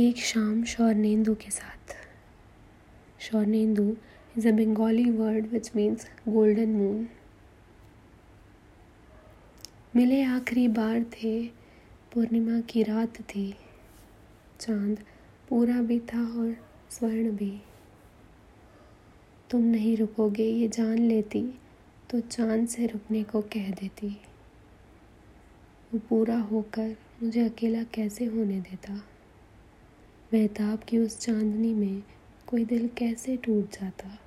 एक शाम शौरनेंदु के साथ। Swarnendu is a Bengali word which means golden moon मिले आखिरी बार थे, पूर्णिमा की रात थी। चाँद पूरा भी था और स्वर्ण भी। तुम नहीं रुकोगे, ये जान लेती तो चाँद से रुकने को कह देती। वो पूरा होकर मुझे अकेला कैसे होने देता? महताब की उस चांदनी में कोई दिल कैसे टूट जाता।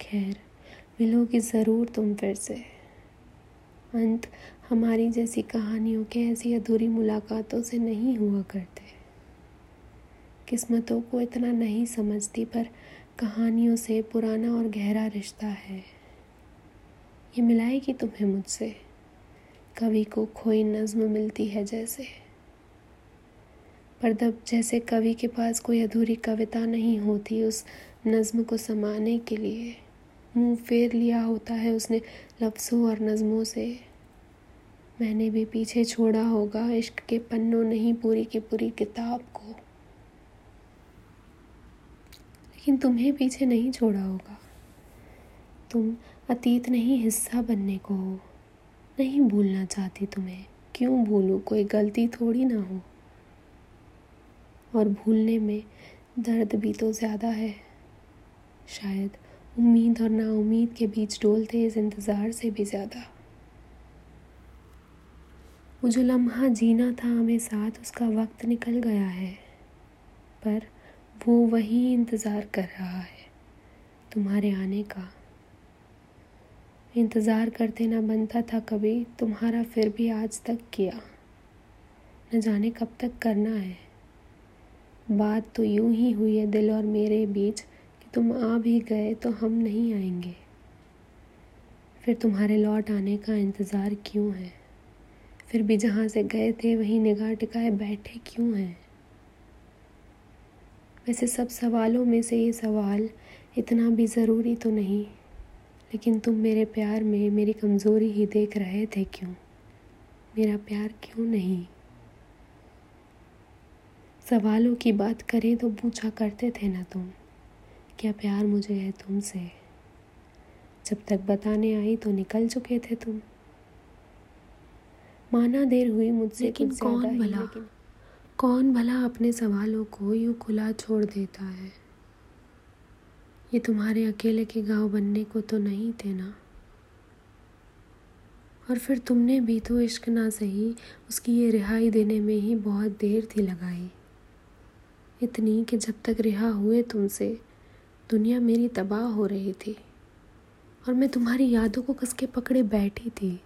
खैर, मिलोगी ज़रूर तुम फिर से। अंत, हमारी जैसी कहानियों के ऐसी अधूरी मुलाकातों से नहीं हुआ करते। किस्मतों को इतना नहीं समझती, पर कहानियों से पुराना और गहरा रिश्ता है। ये मिलाएगी तुम्हें मुझसे? कवि को खोई नज्म मिलती है जैसे। पर जब जैसे कवि के पास कोई अधूरी कविता नहीं होती उस नज़्म को समाने के लिए, मुँह फेर लिया होता है उसने लफ्ज़ों और नज़मों से। मैंने भी पीछे छोड़ा होगा इश्क के पन्नों नहीं पूरी की पूरी किताब को। लेकिन तुम्हें पीछे नहीं छोड़ा होगा। तुम अतीत नहीं हिस्सा बनने को हो। नहीं भूलना चाहती तुम्हें। क्यों भूलूँ? कोई गलती थोड़ी ना हो। और भूलने में दर्द भी तो ज़्यादा है। शायद उम्मीद और नाउमीद के बीच डोलते इस इंतज़ार से भी ज़्यादा। वो जो लम्हा जीना था हमें साथ, उसका वक्त निकल गया है, पर वो वही इंतज़ार कर रहा है, तुम्हारे आने का। इंतज़ार करते ना बनता था कभी, तुम्हारा फिर भी आज तक किया। न जाने कब तक करना है। बात तो यूँ ही हुई है दिल और मेरे बीच कि तुम आ भी गए तो हम नहीं आएँगे। फिर तुम्हारे लौट आने का इंतज़ार क्यों है? फिर भी जहाँ से गए थे वहीं निगाह टिकाए बैठे क्यों हैं? वैसे सब सवालों में से ये सवाल इतना भी ज़रूरी तो नहीं, लेकिन तुम मेरे प्यार में मेरी कमज़ोरी ही देख रहे थे क्यों? मेरा प्यार क्यों नहीं? सवालों की बात करें तो पूछा करते थे ना तुम क्या प्यार मुझे है तुमसे? जब तक बताने आई तो निकल चुके थे तुम। माना देर हुई मुझसे लेकिन कौन भला? लेकिन कौन भला अपने सवालों को यूँ खुला छोड़ देता है? ये तुम्हारे अकेले के गाँव बनने को तो नहीं थे ना? और फिर तुमने भी तो इश्क ना सही उसकी ये रिहाई देने में ही बहुत देर थी लगाई। इतनी कि जब तक रिहा हुए तुमसे, दुनिया मेरी तबाह हो रही थी और मैं तुम्हारी यादों को कस के पकड़े बैठी थी।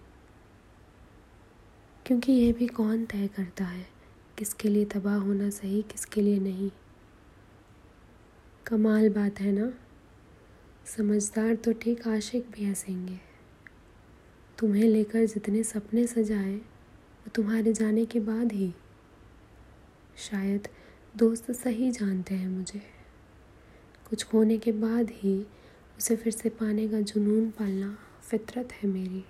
क्योंकि यह भी कौन तय करता है किसके लिए तबाह होना सही, किसके लिए नहीं? कमाल बात है ना? समझदार तो ठीक आशिक भी हंसेंगे। तुम्हें लेकर जितने सपने सजाए, वो तुम्हारे जाने के बाद ही। शायद दोस्त सही जानते हैं मुझे। कुछ खोने के बाद ही उसे फिर से पाने का जुनून पालना फितरत है मेरी।